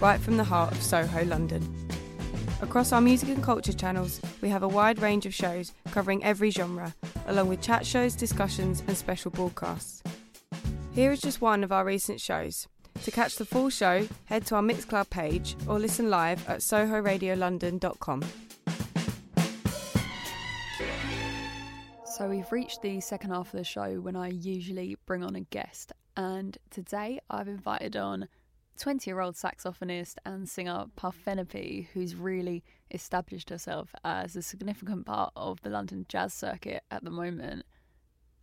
right from the heart of Soho, London. Across our music and culture channels, we have a wide range of shows covering every genre, along with chat shows, discussions, and special broadcasts. Here is just one of our recent shows. To catch the full show, head to our Mixcloud page or listen live at sohoradiolondon.com. So we've reached the second half of the show when I usually bring on a guest, and today I've invited on 20 year old saxophonist and singer Parthenope, who's really established herself as a significant part of the London jazz circuit at the moment.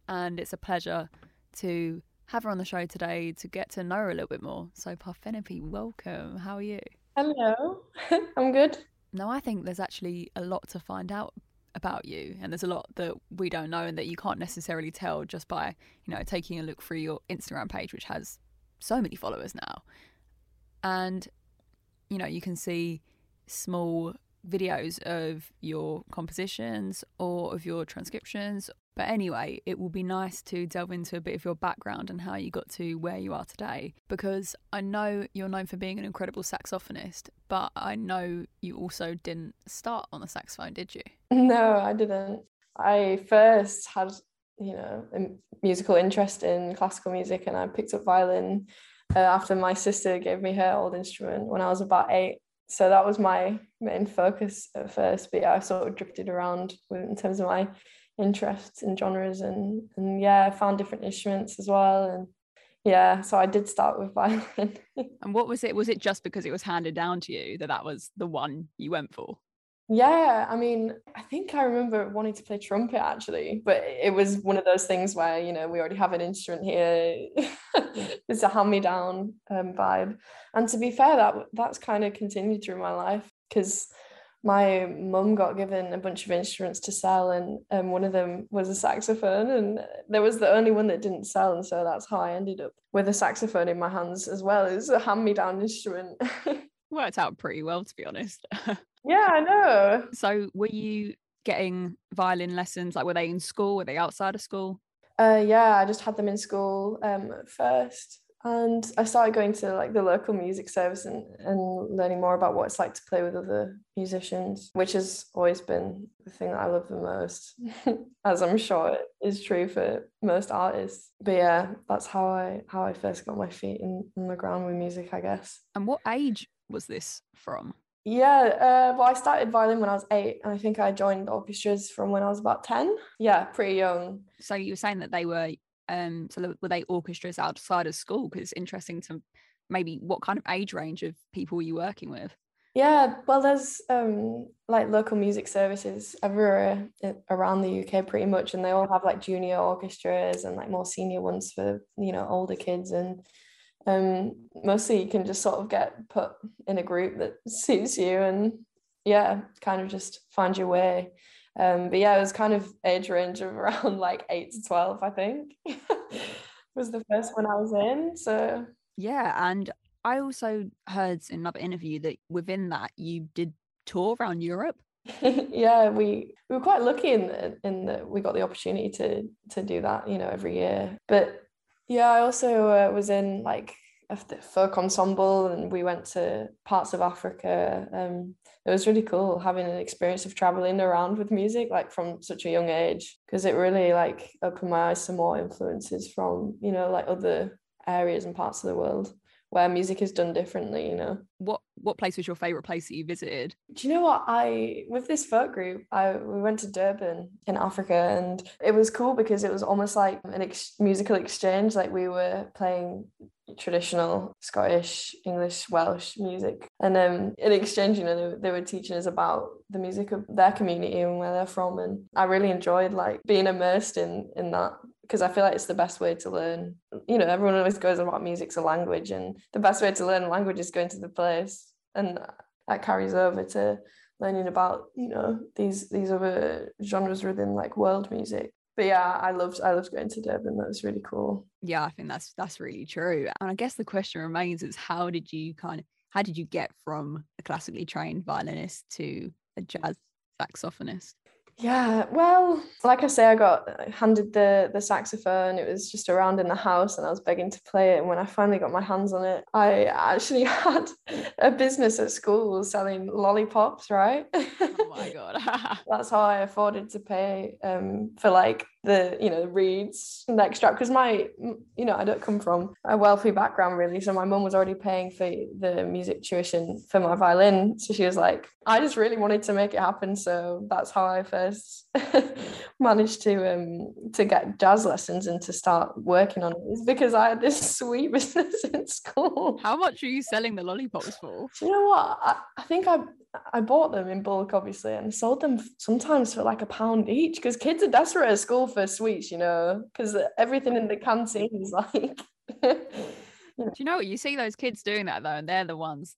And it's a pleasure to have her on the show today to get to know her a little bit more. So, Parthenope, welcome. How are you? Hello, I'm good. No, I think there's actually a lot to find out about you and there's a lot that we don't know and that you can't necessarily tell just by you know taking a look through your instagram page which has so many followers now and you know you can see small videos of your compositions or of your transcriptions. But anyway it will be nice to delve into a bit of your background and how you got to where you are today. Because i know you're known for being an incredible saxophonist but i know you also didn't start on the saxophone did you? No, I didn't. I first had, you know, a musical interest in classical music, and I picked up violin uh, after my sister gave me her old instrument when I was about eight. So that was my main focus at first. But yeah, I sort of drifted around with, in terms of my interests and genres, and and yeah, I found different instruments as well, and yeah, so I did start with violin. and what was it was it just because it was handed down to you that that was the one you went for Yeah, I mean, I think I remember wanting to play trumpet actually, but it was one of those things where, you know, we already have an instrument here. it's a hand-me-down um, vibe. And to be fair, that that's kind of continued through my life because my mum got given a bunch of instruments to sell and um, one of them was a saxophone and there was the only one that didn't sell and so that's how I ended up with a saxophone in my hands as well as a hand-me-down instrument. worked out pretty well to be honest yeah, I know. so were you getting violin lessons like were they in school were they outside of school Uh, yeah, I just had them in school um, at first, and I started going to like the local music service and, and learning more about what it's like to play with other musicians, which has always been the thing that I love the most, as I'm sure is true for most artists. But yeah, that's how I how I first got my feet in, in the ground with music, I guess. and what age was this from Yeah, uh, well, I started violin when I was eight, and I think I joined orchestras from when I was about ten. Yeah, pretty young. so you were saying that they were um so were they orchestras outside of school because it's interesting to maybe what kind of age range of people were you working with Yeah, well, there's um like local music services everywhere around the UK pretty much, and they all have like junior orchestras and like more senior ones for you know older kids, and um mostly you can just sort of get put in a group that suits you, and yeah, kind of just find your way. Um, but yeah, it was kind of age range of around like eight to twelve, I think, was the first one I was in. So yeah and i also heard in another interview that within that you did tour around europe yeah, we we were quite lucky in that in that we got the opportunity to to do that, you know, every year. But yeah, I also uh, was in like a folk ensemble, and we went to parts of Africa. Um, it was really cool having an experience of traveling around with music, like from such a young age, because it really like opened my eyes to more influences from you know like other areas and parts of the world where music is done differently. You know. what what place was your favorite place that you visited? Do you know what? I with this folk group I we went to Durban in Africa and it was cool because it was almost like an ex- musical exchange. Like we were playing traditional Scottish English Welsh music and um in exchange you know they, they were teaching us about the music of their community and where they're from and I really enjoyed like being immersed in in that because I feel like it's the best way to learn. You know, everyone always goes about music's a language, and the best way to learn a language is going to the place. And that carries over to learning about you know these these other genres within like world music but yeah i loved i loved going to durban that was really cool yeah i think that's that's really true and i guess the question remains is how did you kind of how did you get from a classically trained violinist to a jazz saxophonist yeah, well, like I say, I got handed the the saxophone. It was just around in the house, and I was begging to play it. And when I finally got my hands on it, I actually had a business at school selling lollipops. Right? Oh my god! That's how I afforded to pay um, for like the you know the reeds and the extract because my you know I don't come from a wealthy background really. So my mum was already paying for the music tuition for my violin. So she was like I just really wanted to make it happen. So that's how I first managed to um to get jazz lessons and to start working on it is because I had this sweet business in school. How much are you selling the lollipops for? Do you know what? I, I think I I bought them in bulk, obviously, and sold them sometimes for like a pound each because kids are desperate at school for sweets, you know, because everything in the canteen is like. Do you know what? You see those kids doing that though, and they're the ones,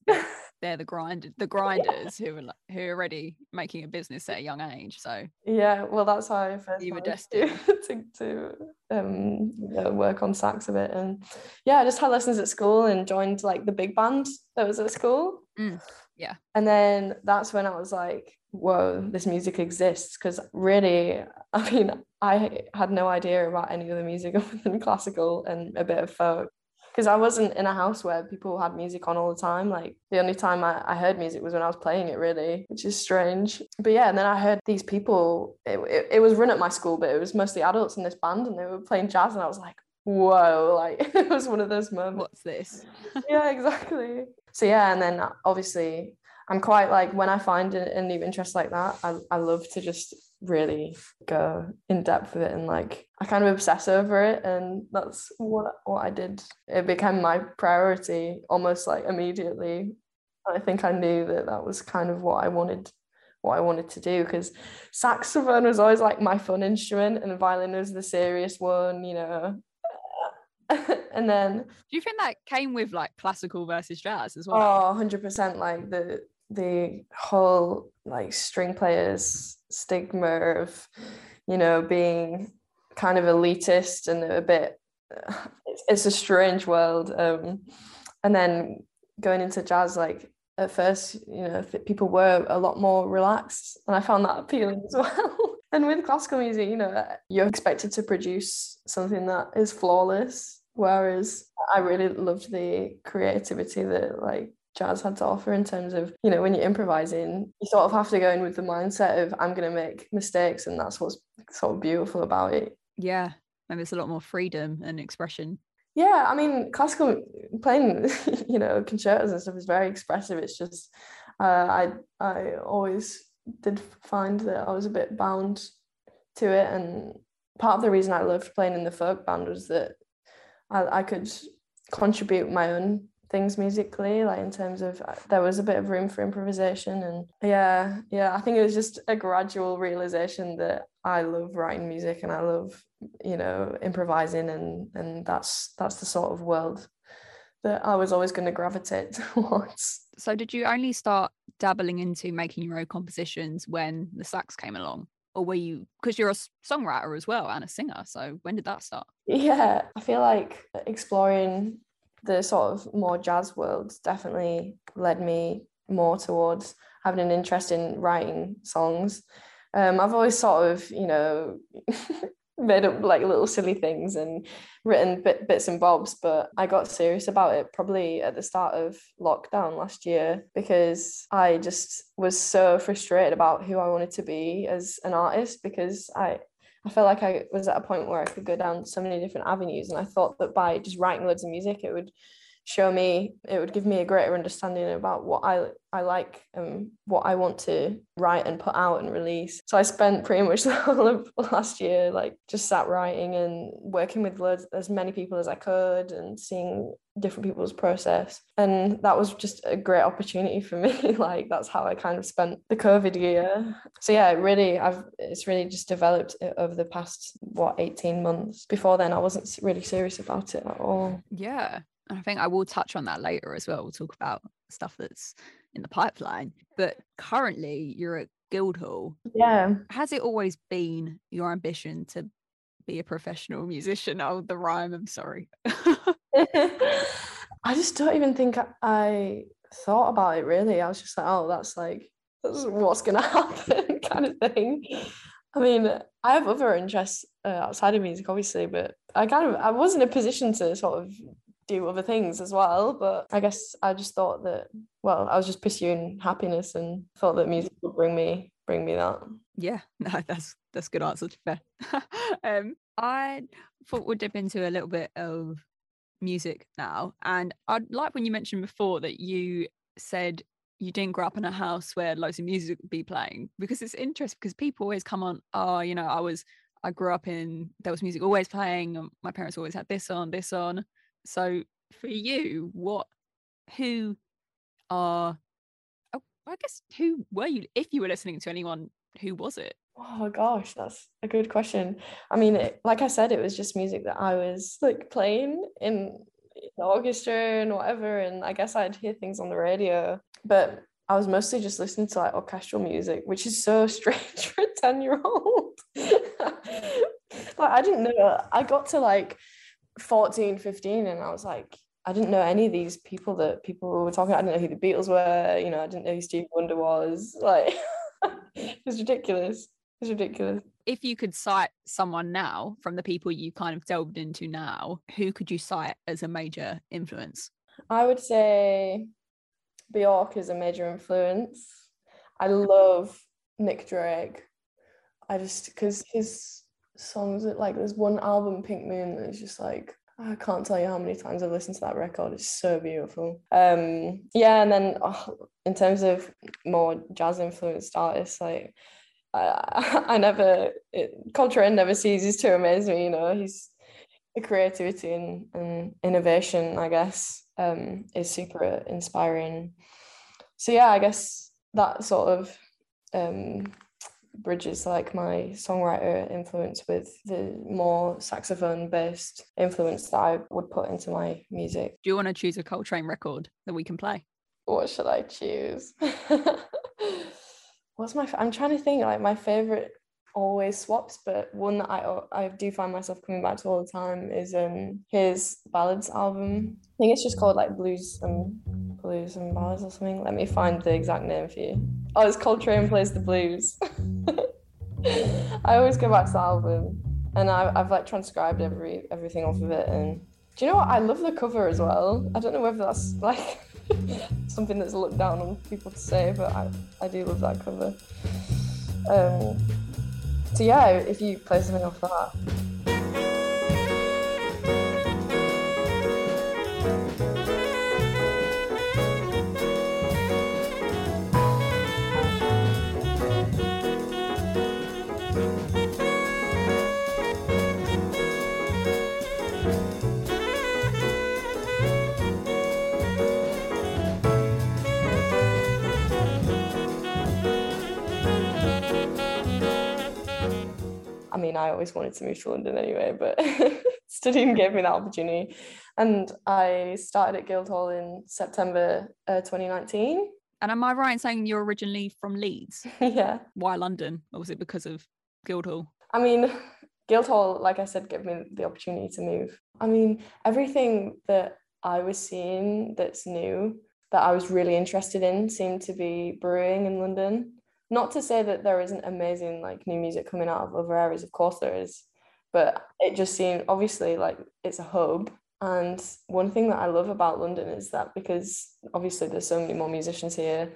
they're the grind, the grinders who are who are already making a business at a young age. So yeah, well, that's how I first you were destined to, to um, work on sax a bit, and yeah, I just had lessons at school and joined like the big band that was at school. Mm. Yeah. And then that's when I was like, whoa, this music exists. Because really, I mean, I had no idea about any other music other than classical and a bit of folk. Because I wasn't in a house where people had music on all the time. Like the only time I, I heard music was when I was playing it, really, which is strange. But yeah, and then I heard these people, it, it, it was run at my school, but it was mostly adults in this band and they were playing jazz. And I was like, whoa, like it was one of those moments. What's this? yeah, exactly so yeah and then obviously i'm quite like when i find a, a, new interest like that I, I love to just really go in depth with it and like i kind of obsess over it and that's what what i did it became my priority almost like immediately i think i knew that that was kind of what i wanted what I wanted to do because saxophone was always like my fun instrument and violin was the serious one, you know. and then do you think that came with like classical versus jazz as well? Oh, 100% like the the whole like string players stigma of you know being kind of elitist and a bit it's, it's a strange world um and then going into jazz like at first you know people were a lot more relaxed and i found that appealing as well. And with classical music you know you're expected to produce something that is flawless Whereas I really loved the creativity that like jazz had to offer in terms of, you know, when you're improvising, you sort of have to go in with the mindset of I'm gonna make mistakes and that's what's sort of beautiful about it. Yeah. and it's a lot more freedom and expression. Yeah, I mean classical playing, you know, concertos and stuff is very expressive. It's just uh, I I always did find that I was a bit bound to it and part of the reason I loved playing in the folk band was that I, I could contribute my own things musically like in terms of uh, there was a bit of room for improvisation and yeah yeah i think it was just a gradual realization that i love writing music and i love you know improvising and and that's that's the sort of world that i was always going to gravitate towards. So did you only start dabbling into making your own compositions when the sax came along? Or were you because you're a songwriter as well and a singer so when did that start? Yeah i feel like exploring the sort of more jazz world definitely led me more towards having an interest in writing songs. Um, i've always sort of you know made up like little silly things and written bit, bits and bobs but i got serious about it probably at the start of lockdown last year because i just was so frustrated about who i wanted to be as an artist because i I felt like I was at a point where I could go down so many different avenues, and I thought that by just writing loads of music, it would show me it would give me a greater understanding about what I I like and what I want to write and put out and release. So I spent pretty much the whole of last year like just sat writing and working with loads as many people as I could and seeing different people's process. And that was just a great opportunity for me. like that's how I kind of spent the COVID year. So yeah, really I've it's really just developed over the past what 18 months. Before then I wasn't really serious about it at all. Yeah. And I think I will touch on that later as well. We'll talk about stuff that's in the pipeline. But currently, you're at Guildhall. Yeah. Has it always been your ambition to be a professional musician? Oh, the rhyme. I'm sorry. I just don't even think I thought about it really. I was just like, oh, that's like that's what's gonna happen kind of thing. I mean, I have other interests uh, outside of music, obviously, but I kind of I wasn't in a position to sort of do other things as well. But I guess I just thought that well, I was just pursuing happiness and thought that music would bring me bring me that. Yeah, no, that's that's good answer to fair. um, I thought we'd dip into a little bit of music now, and I'd like when you mentioned before that you said you didn't grow up in a house where loads of music would be playing because it's interesting because people always come on oh you know i was i grew up in there was music always playing my parents always had this on this on so for you what who are oh, i guess who were you if you were listening to anyone who was it oh gosh that's a good question i mean it, like i said it was just music that i was like playing in the orchestra and whatever and i guess i'd hear things on the radio but I was mostly just listening to like orchestral music, which is so strange for a 10 year old. like, I didn't know, I got to like 14, 15, and I was like, I didn't know any of these people that people were talking. I didn't know who the Beatles were. You know, I didn't know who Steve Wonder was. Like, it was ridiculous. It's ridiculous. If you could cite someone now from the people you kind of delved into now, who could you cite as a major influence? I would say Bjork is a major influence. I love Nick Drake. I just because his songs that like there's one album Pink Moon that is just like I can't tell you how many times I've listened to that record. It's so beautiful. Um, yeah, and then oh, in terms of more jazz influenced artists, like I, I never it, Coltrane never ceases to amaze me. You know, he's the creativity and, and innovation, I guess, um, is super inspiring. So yeah, I guess that sort of um, bridges like my songwriter influence with the more saxophone based influence that I would put into my music. Do you want to choose a Coltrane record that we can play? What should I choose? What's my? I'm trying to think. Like my favorite always swaps, but one that I I do find myself coming back to all the time is um his ballads album. I think it's just called like Blues and Blues and Ballads or something. Let me find the exact name for you. Oh, it's Coltrane plays the blues. I always go back to the album, and I, I've like transcribed every everything off of it. And do you know what? I love the cover as well. I don't know whether that's like something that's looked down on people to say, but I I do love that cover. Um, so yeah, if you play something off that. I always wanted to move to London anyway, but studying gave me that opportunity. And I started at Guildhall in September uh, 2019. And am I right in saying you're originally from Leeds? yeah. Why London? Or was it because of Guildhall? I mean, Guildhall, like I said, gave me the opportunity to move. I mean, everything that I was seeing that's new, that I was really interested in, seemed to be brewing in London not to say that there isn't amazing like new music coming out of other areas of course there is but it just seemed obviously like it's a hub. And one thing that i love about london is that because obviously there's so many more musicians here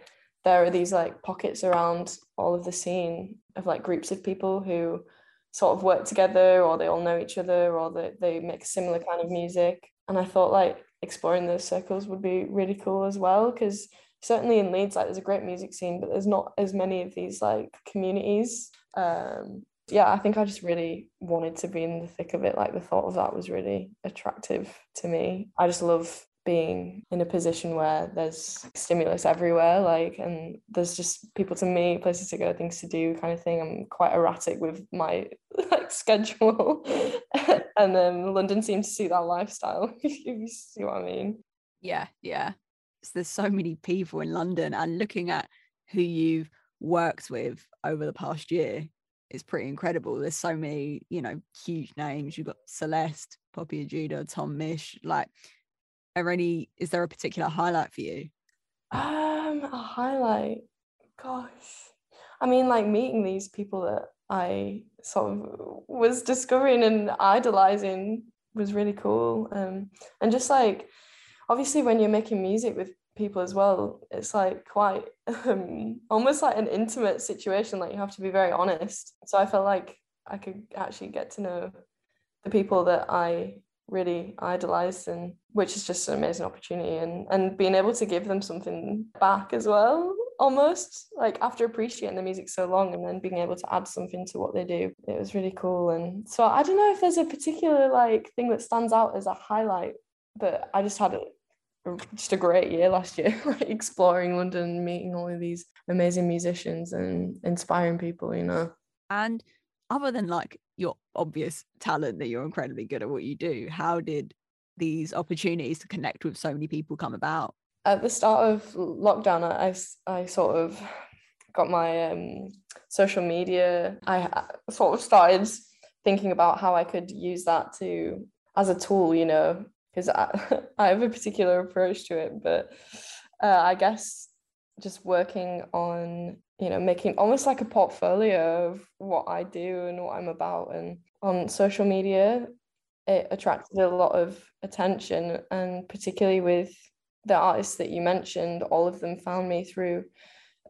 there are these like pockets around all of the scene of like groups of people who sort of work together or they all know each other or they, they make similar kind of music. And i thought like exploring those circles would be really cool as well because certainly in Leeds, like there's a great music scene, but there's not as many of these like communities. Um, yeah, I think I just really wanted to be in the thick of it. Like the thought of that was really attractive to me. I just love being in a position where there's stimulus everywhere like and there's just people to meet places to go things to do kind of thing i'm quite erratic with my like schedule and then london seems to suit that lifestyle if you see what i mean yeah yeah there's so many people in London and looking at who you've worked with over the past year is pretty incredible. There's so many, you know, huge names. You've got Celeste, Poppy Ajudha, Tom Misch. Like, are any is there a particular highlight for you? Um, a highlight. Gosh. I mean, like meeting these people that I sort of was discovering and idolizing was really cool. Um, and just like obviously when you're making music with people as well, it's like quite um, almost like an intimate situation. Like you have to be very honest. So I felt like I could actually get to know the people that I really idolized and which is just an amazing opportunity and and being able to give them something back as well almost like after appreciating the music so long and then being able to add something to what they do it was really cool and so i don't know if there's a particular like thing that stands out as a highlight but i just had just a great year last year like exploring london meeting all of these amazing musicians and inspiring people you know and other than like your obvious talent that you're incredibly good at what you do how did these opportunities to connect with so many people come about at the start of lockdown, I, I sort of got my um, social media. I sort of started thinking about how I could use that to as a tool, you know, because I, I have a particular approach to it. But uh, I guess just working on, you know, making almost like a portfolio of what I do and what I'm about, and on social media, it attracted a lot of attention, and particularly with the artists that you mentioned, all of them found me through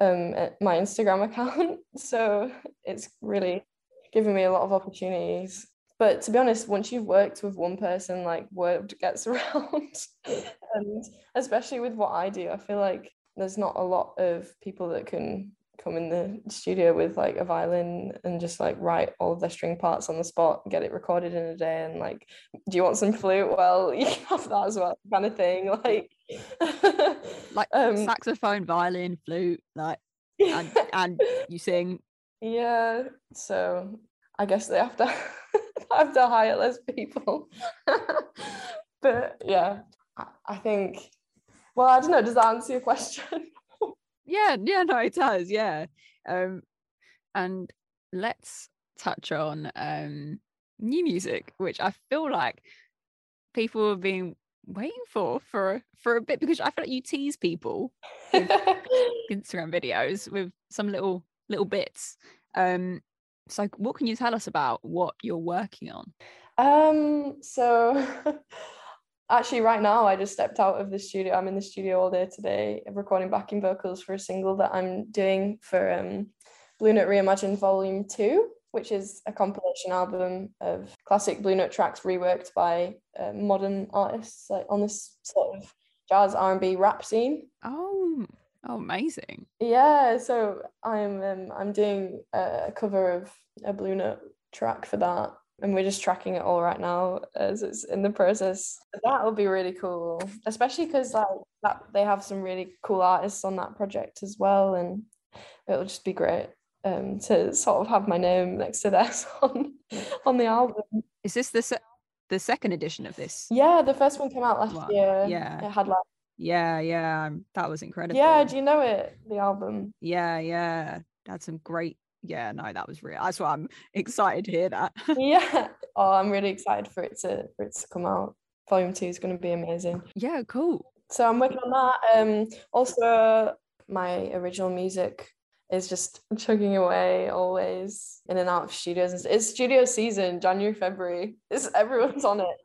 um, my Instagram account. So it's really given me a lot of opportunities. But to be honest, once you've worked with one person, like word gets around. and especially with what I do, I feel like there's not a lot of people that can come in the studio with like a violin and just like write all of their string parts on the spot get it recorded in a day and like do you want some flute well you can have that as well kind of thing like like um, saxophone violin flute like and, and you sing yeah so i guess they have to have to hire less people. But yeah I, I think well i don't know does that answer your question? Yeah yeah no it does yeah. Um and let's touch on um new music which i feel like people have been waiting for for for a bit because i feel like you tease people instagram videos with some little little bits. Um so what can you tell us about what you're working on um so actually right now I just stepped out of the studio. I'm in the studio all day today recording backing vocals for a single that I'm doing for um, Blue Note Reimagined Volume 2, which is a compilation album of classic Blue Note tracks reworked by uh, modern artists like on this sort of jazz R&B rap scene. Oh, oh amazing. Yeah, so I'm um, I'm doing a cover of a Blue Note track for that and we're just tracking it all right now as it's in the process. That will be really cool, especially because like that they have some really cool artists on that project as well, and it'll just be great um, to sort of have my name next to theirs on on the album. Is this the se- the second edition of this? Yeah, the first one came out last Wow. year. Yeah. it had like Yeah, yeah, um, that was incredible. yeah. Do you know it? The album. yeah, yeah. Had some great. Yeah, no, that was real. That's why I'm excited to hear that. yeah. Oh, I'm really excited for it to for it to come out. Volume two is going to be amazing. yeah, cool. so I'm working on that. Um, also, my original music is just chugging away always in and out of studios. It's- It's studio season, January, February. It's everyone's on it.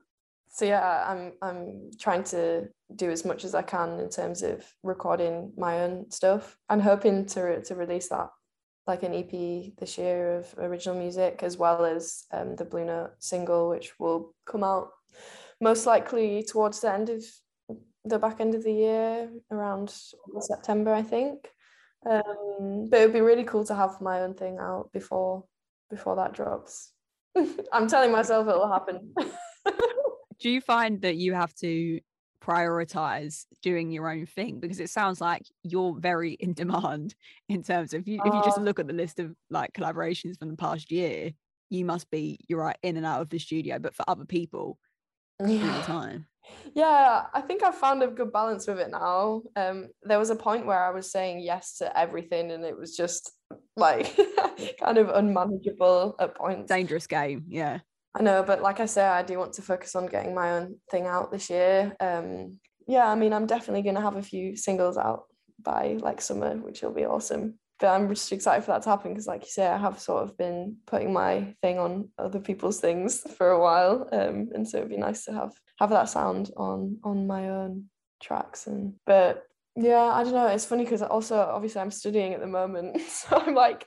So yeah, I'm I'm trying to do as much as I can in terms of recording my own stuff and hoping to to release that like an EP this year of original music as well as um, the Blue Note single, which will come out most likely towards the end of the back end of the year around September, I think. Um, but it would be really cool to have my own thing out before before that drops. I'm telling myself it will happen. Do you find that you have to prioritize doing your own thing because it sounds like you're very in demand in terms of you, if you just Uh, look at the list of like collaborations from the past year you must be you're right in and out of the studio but for other people all the time Yeah, I think I've found a good balance with it now. Um, there was a point where I was saying yes to everything, and it was just like kind of unmanageable at points. Dangerous game, yeah. I know, but like I say, I do want to focus on getting my own thing out this year. Um, yeah, I mean, I'm definitely going to have a few singles out by like summer, which will be awesome. But I'm just excited for that to happen because, like you say, I have sort of been putting my thing on other people's things for a while, um, and so it'd be nice to have have that sound on on my own tracks. And but yeah, I don't know. It's funny because also obviously I'm studying at the moment, so I'm like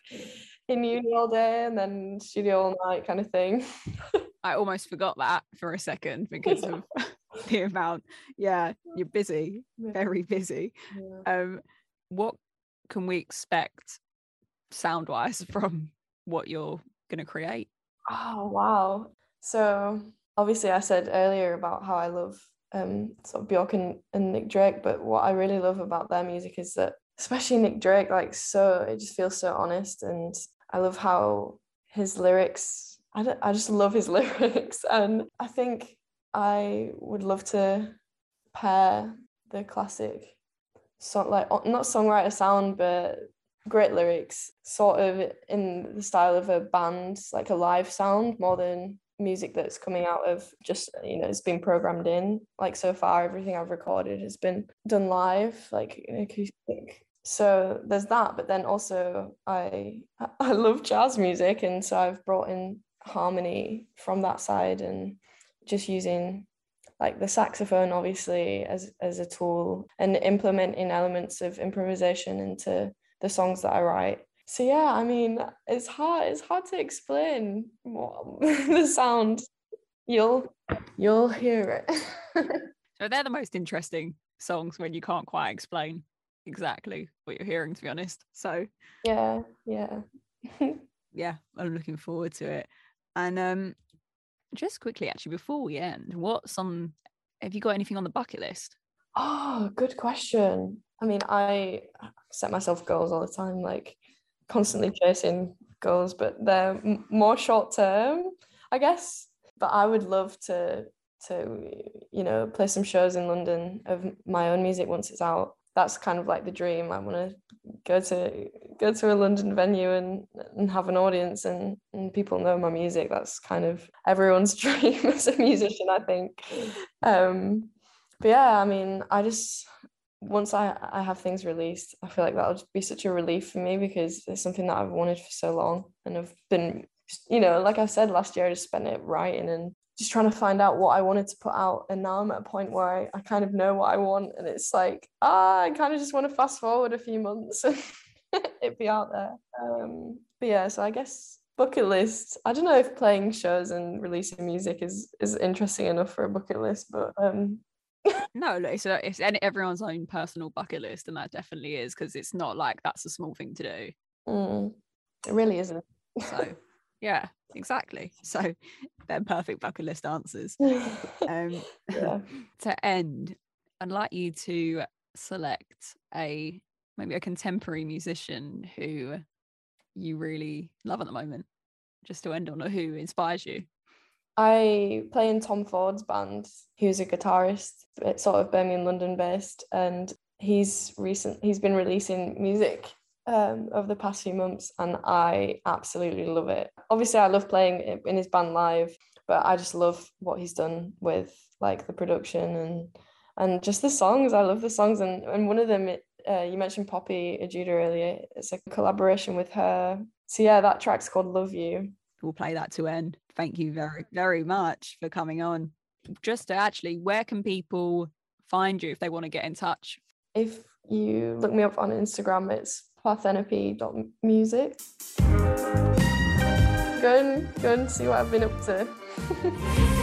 in uni all day and then studio all night kind of thing. I almost forgot that for a second because of the amount. Yeah, you're busy, very busy. Yeah. Um, what can we expect sound wise from what you're going to create? Oh, wow. So, obviously, I said earlier about how I love um, sort of Bjork and, and Nick Drake, but what I really love about their music is that, especially Nick Drake, like, so it just feels so honest. And I love how his lyrics, I, I just love his lyrics. And I think I would love to pair the classic song like not songwriter sound but great lyrics sort of in the style of a band like a live sound more than music that's coming out of just you know it's been programmed in like so far everything i've recorded has been done live like acoustic so there's that but then also i i love jazz music and so i've brought in harmony from that side and just using like the saxophone obviously as as a tool and implementing elements of improvisation into the songs that I write. So yeah, I mean, it's hard it's hard to explain the sound. You'll you'll hear it. so they're the most interesting songs when you can't quite explain exactly what you're hearing to be honest. So yeah, yeah. yeah, I'm looking forward to it. And um just quickly, actually, before we end, what's on? Have you got anything on the bucket list? Oh, good question. I mean, I set myself goals all the time, like constantly chasing goals, but they're m- more short term, I guess. But I would love to to you know play some shows in London of my own music once it's out that's kind of like the dream. I want to go to go to a London venue and and have an audience and and people know my music. That's kind of everyone's dream as a musician, I think. Um, but yeah, I mean, I just once I I have things released, I feel like that'll be such a relief for me because it's something that I've wanted for so long and I've been you know, like I said last year, I just spent it writing and just trying to find out what I wanted to put out. And now I'm at a point where I, I kind of know what I want. And it's like, ah, I kind of just want to fast forward a few months and it'd be out there. Um, but yeah, so I guess bucket list. I don't know if playing shows and releasing music is is interesting enough for a bucket list, but um no, it's a, it's everyone's own personal bucket list, and that definitely is because it's not like that's a small thing to do. Mm, it really isn't. so yeah, exactly. So they're perfect bucket list answers. Um, to end, I'd like you to select a maybe a contemporary musician who you really love at the moment, just to end on, or who inspires you. I play in Tom Ford's band. He was a guitarist, it's sort of Birmingham, London based, and he's recent. He's been releasing music um, over the past few months, and I absolutely love it. Obviously, I love playing in his band live, but I just love what he's done with like the production and and just the songs. I love the songs, and and one of them, uh, you mentioned Poppy Ajudha earlier. It's a collaboration with her. So yeah, that track's called "Love You." We'll play that to end. Thank you very very much for coming on. Just to actually, where can people find you if they want to get in touch? If you look me up on Instagram, it's parthenope.music. Go and go and see what I've been up to.